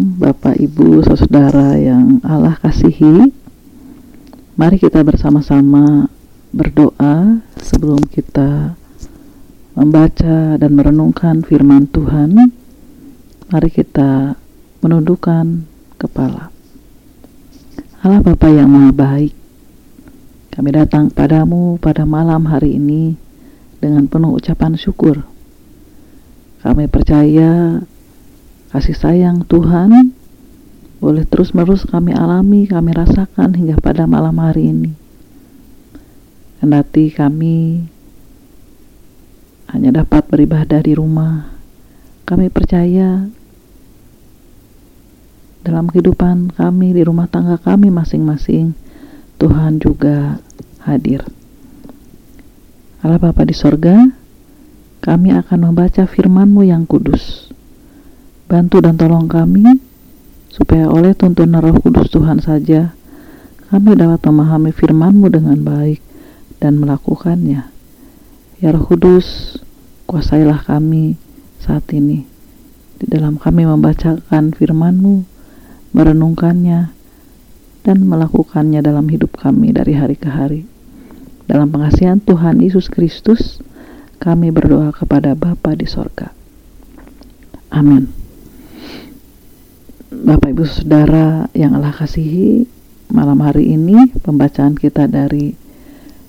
Bapak Ibu Saudara yang Allah kasihi Mari kita bersama-sama berdoa sebelum kita membaca dan merenungkan firman Tuhan. Mari kita menundukkan kepala. Allah Bapa yang Maha Baik kami datang padamu pada malam hari ini dengan penuh ucapan syukur. Kami percaya Kasih sayang Tuhan boleh terus-menerus kami alami, kami rasakan hingga pada malam hari ini. Kendati kami hanya dapat beribadah di rumah, kami percaya dalam kehidupan kami di rumah tangga kami masing-masing, Tuhan juga hadir. Allah Bapa di sorga, kami akan membaca firman-Mu yang kudus Bantu dan tolong kami supaya oleh tuntunan roh kudus Tuhan saja kami dapat memahami firman-Mu dengan baik dan melakukannya. Ya roh kudus, kuasailah kami saat ini di dalam kami membacakan firman-Mu, merenungkannya, dan melakukannya dalam hidup kami dari hari ke hari. Dalam pengasihan Tuhan Yesus Kristus, kami berdoa kepada Bapa di sorga. Amin. Bapak Ibu Saudara yang Allah kasihi, malam hari ini pembacaan kita dari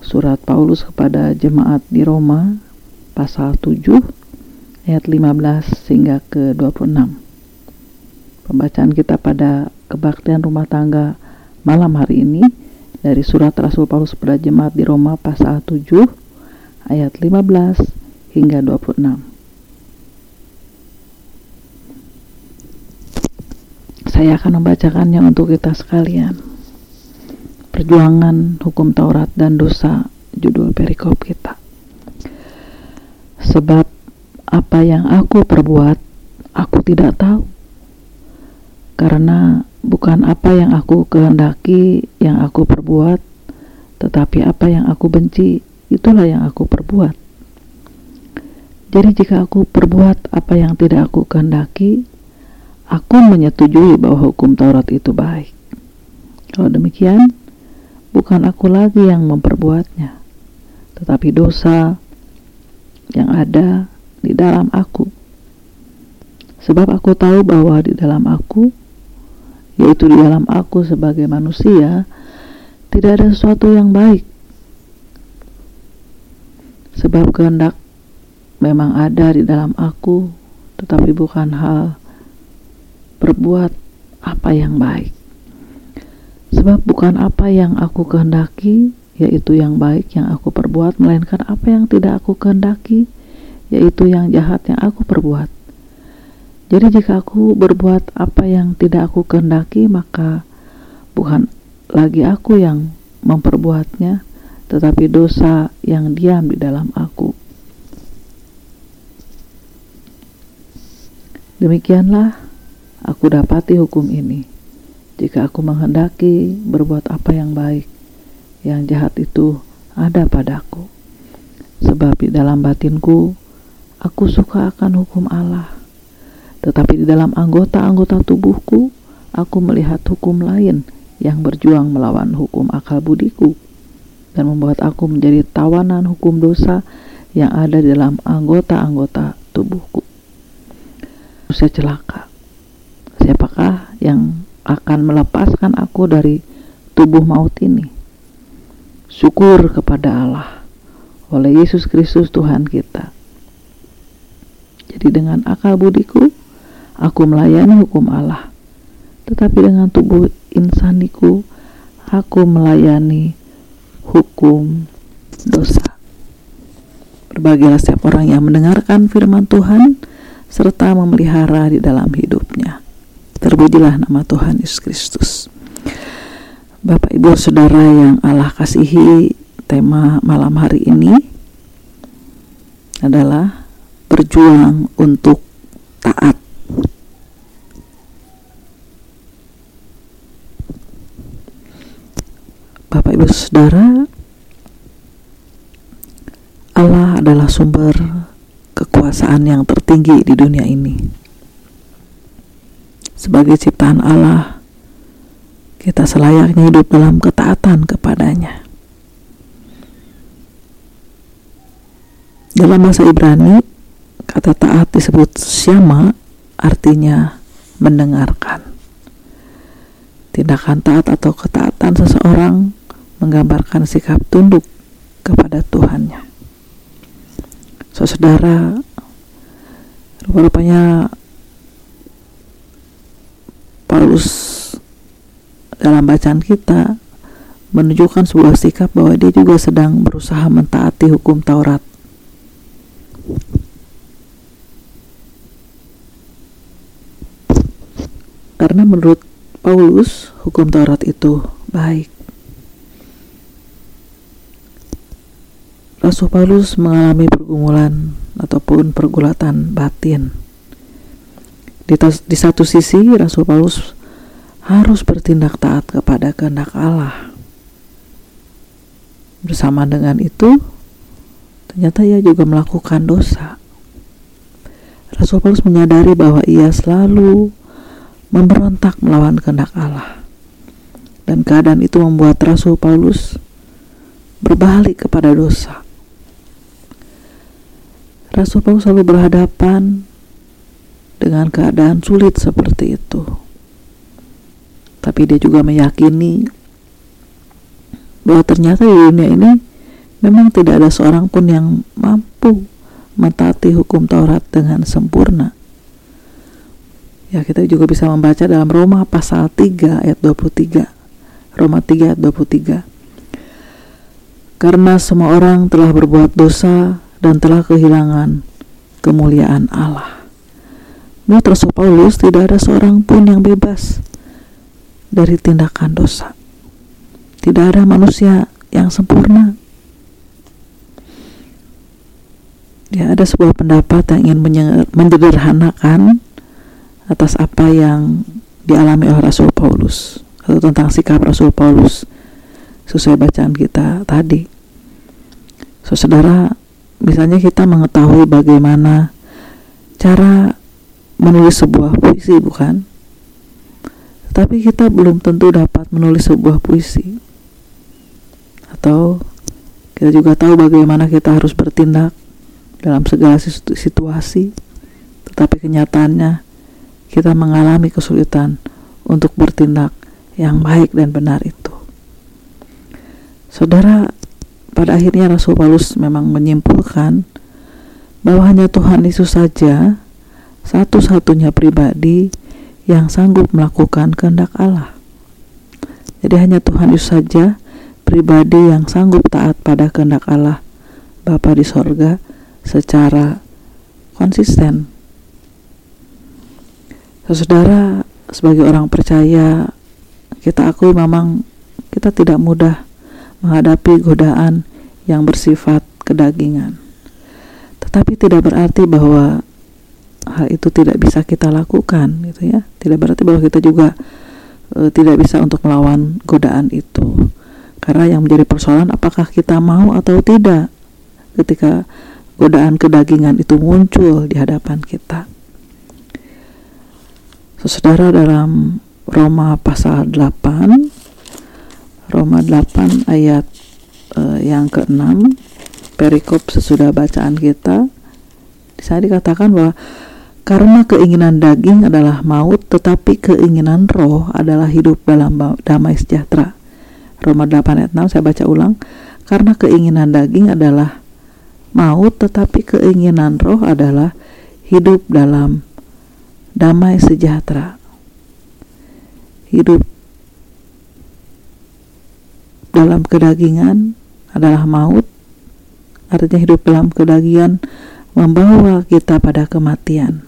surat Paulus kepada jemaat di Roma pasal 7 ayat 15 hingga ke 26. Pembacaan kita pada kebaktian rumah tangga malam hari ini dari surat Rasul Paulus kepada jemaat di Roma pasal 7 ayat 15 hingga 26. Saya akan membacakannya untuk kita sekalian. Perjuangan hukum Taurat dan dosa, judul perikop kita. Sebab apa yang aku perbuat, aku tidak tahu. Karena bukan apa yang aku kehendaki yang aku perbuat, tetapi apa yang aku benci, itulah yang aku perbuat. Jadi jika aku perbuat apa yang tidak aku kehendaki, Aku menyetujui bahwa hukum Taurat itu baik. Kalau demikian, bukan aku lagi yang memperbuatnya, tetapi dosa yang ada di dalam aku. Sebab aku tahu bahwa di dalam aku, yaitu di dalam aku sebagai manusia, tidak ada sesuatu yang baik. Sebab kehendak memang ada di dalam aku, tetapi bukan hal berbuat apa yang baik. Sebab bukan apa yang aku kehendaki, yaitu yang baik yang aku perbuat, melainkan apa yang tidak aku kehendaki, yaitu yang jahat yang aku perbuat. Jadi jika aku berbuat apa yang tidak aku kehendaki, maka bukan lagi aku yang memperbuatnya, tetapi dosa yang diam di dalam aku. Demikianlah Aku dapati hukum ini. Jika aku menghendaki berbuat apa yang baik, yang jahat itu ada padaku. Sebab di dalam batinku, aku suka akan hukum Allah. Tetapi di dalam anggota-anggota tubuhku, aku melihat hukum lain yang berjuang melawan hukum akal budiku dan membuat aku menjadi tawanan hukum dosa yang ada di dalam anggota-anggota tubuhku. Saya celaka Siapakah yang akan melepaskan aku dari tubuh maut ini? Syukur kepada Allah oleh Yesus Kristus Tuhan kita. Jadi dengan akal budiku, aku melayani hukum Allah. Tetapi dengan tubuh insaniku, aku melayani hukum dosa. Berbahagialah setiap orang yang mendengarkan firman Tuhan serta memelihara di dalam hidupnya terpujilah nama Tuhan Yesus Kristus. Bapak Ibu Saudara yang Allah kasihi, tema malam hari ini adalah berjuang untuk taat. Bapak Ibu Saudara, Allah adalah sumber kekuasaan yang tertinggi di dunia ini sebagai ciptaan Allah, kita selayaknya hidup dalam ketaatan kepadanya. Dalam bahasa Ibrani, kata taat disebut syama, artinya mendengarkan. Tindakan taat atau ketaatan seseorang menggambarkan sikap tunduk kepada Tuhannya. Saudara, rupanya Paulus dalam bacaan kita menunjukkan sebuah sikap bahwa dia juga sedang berusaha mentaati hukum Taurat. Karena menurut Paulus, hukum Taurat itu baik. Rasul Paulus mengalami pergumulan ataupun pergulatan batin. Di, di satu sisi, Rasul Paulus harus bertindak taat kepada kehendak Allah. Bersama dengan itu, ternyata ia juga melakukan dosa. Rasul Paulus menyadari bahwa ia selalu memberontak melawan kehendak Allah. Dan keadaan itu membuat Rasul Paulus berbalik kepada dosa. Rasul Paulus selalu berhadapan dengan keadaan sulit seperti itu. Tapi dia juga meyakini bahwa ternyata di dunia ini memang tidak ada seorang pun yang mampu mentaati hukum Taurat dengan sempurna. Ya, kita juga bisa membaca dalam Roma pasal 3 ayat 23. Roma 3 ayat 23. Karena semua orang telah berbuat dosa dan telah kehilangan kemuliaan Allah. Menurut Rasul Paulus, tidak ada seorang pun yang bebas dari tindakan dosa. Tidak ada manusia yang sempurna. Ya, ada sebuah pendapat yang ingin menyederhanakan atas apa yang dialami oleh Rasul Paulus atau tentang sikap Rasul Paulus sesuai bacaan kita tadi. So, saudara, misalnya kita mengetahui bagaimana cara menulis sebuah puisi, bukan? Tapi kita belum tentu dapat menulis sebuah puisi. Atau kita juga tahu bagaimana kita harus bertindak dalam segala situasi, tetapi kenyataannya kita mengalami kesulitan untuk bertindak yang baik dan benar itu. Saudara, pada akhirnya Rasul Paulus memang menyimpulkan bahwa hanya Tuhan Yesus saja satu-satunya pribadi yang sanggup melakukan kehendak Allah. Jadi hanya Tuhan Yesus saja pribadi yang sanggup taat pada kehendak Allah Bapa di sorga secara konsisten Saudara, sebagai orang percaya, kita akui memang kita tidak mudah menghadapi godaan yang bersifat kedagingan. Tetapi tidak berarti bahwa hal itu tidak bisa kita lakukan, gitu ya. Tidak berarti bahwa kita juga e, tidak bisa untuk melawan godaan itu. Karena yang menjadi persoalan apakah kita mau atau tidak ketika godaan kedagingan itu muncul di hadapan kita. Saudara dalam Roma pasal 8 Roma 8 ayat uh, yang ke-6 perikop sesudah bacaan kita di sana dikatakan bahwa karena keinginan daging adalah maut tetapi keinginan roh adalah hidup dalam damai sejahtera. Roma 8 ayat 6 saya baca ulang. Karena keinginan daging adalah maut tetapi keinginan roh adalah hidup dalam damai sejahtera. Hidup dalam kedagingan adalah maut, artinya hidup dalam kedagingan membawa kita pada kematian,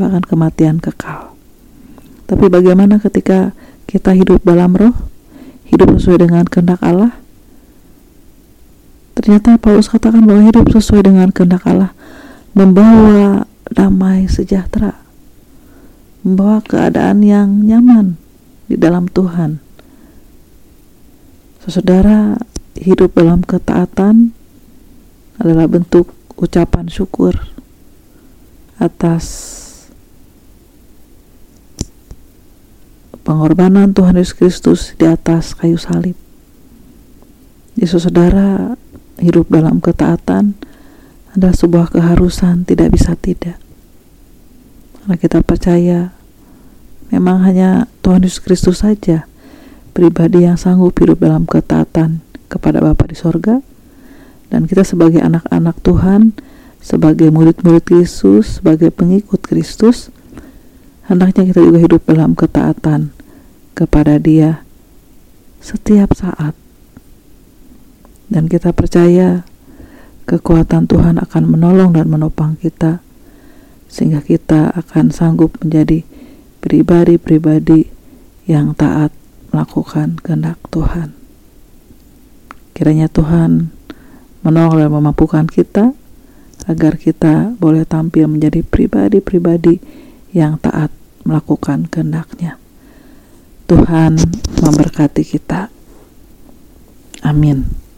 bahkan kematian kekal. Tapi bagaimana ketika kita hidup dalam roh, hidup sesuai dengan kehendak Allah? Ternyata Paulus katakan bahwa hidup sesuai dengan kehendak Allah membawa damai sejahtera membawa keadaan yang nyaman di dalam Tuhan. Saudara, hidup dalam ketaatan adalah bentuk ucapan syukur atas pengorbanan Tuhan Yesus Kristus di atas kayu salib. Yesus saudara hidup dalam ketaatan adalah sebuah keharusan tidak bisa tidak. Karena kita percaya memang hanya Tuhan Yesus Kristus saja pribadi yang sanggup hidup dalam ketaatan kepada Bapa di sorga dan kita sebagai anak-anak Tuhan sebagai murid-murid Yesus, sebagai pengikut Kristus, hendaknya kita juga hidup dalam ketaatan kepada Dia setiap saat. Dan kita percaya kekuatan Tuhan akan menolong dan menopang kita sehingga kita akan sanggup menjadi pribadi-pribadi yang taat melakukan kehendak Tuhan. Kiranya Tuhan menolong dan memampukan kita agar kita boleh tampil menjadi pribadi-pribadi yang taat melakukan kehendaknya. Tuhan memberkati kita. Amin.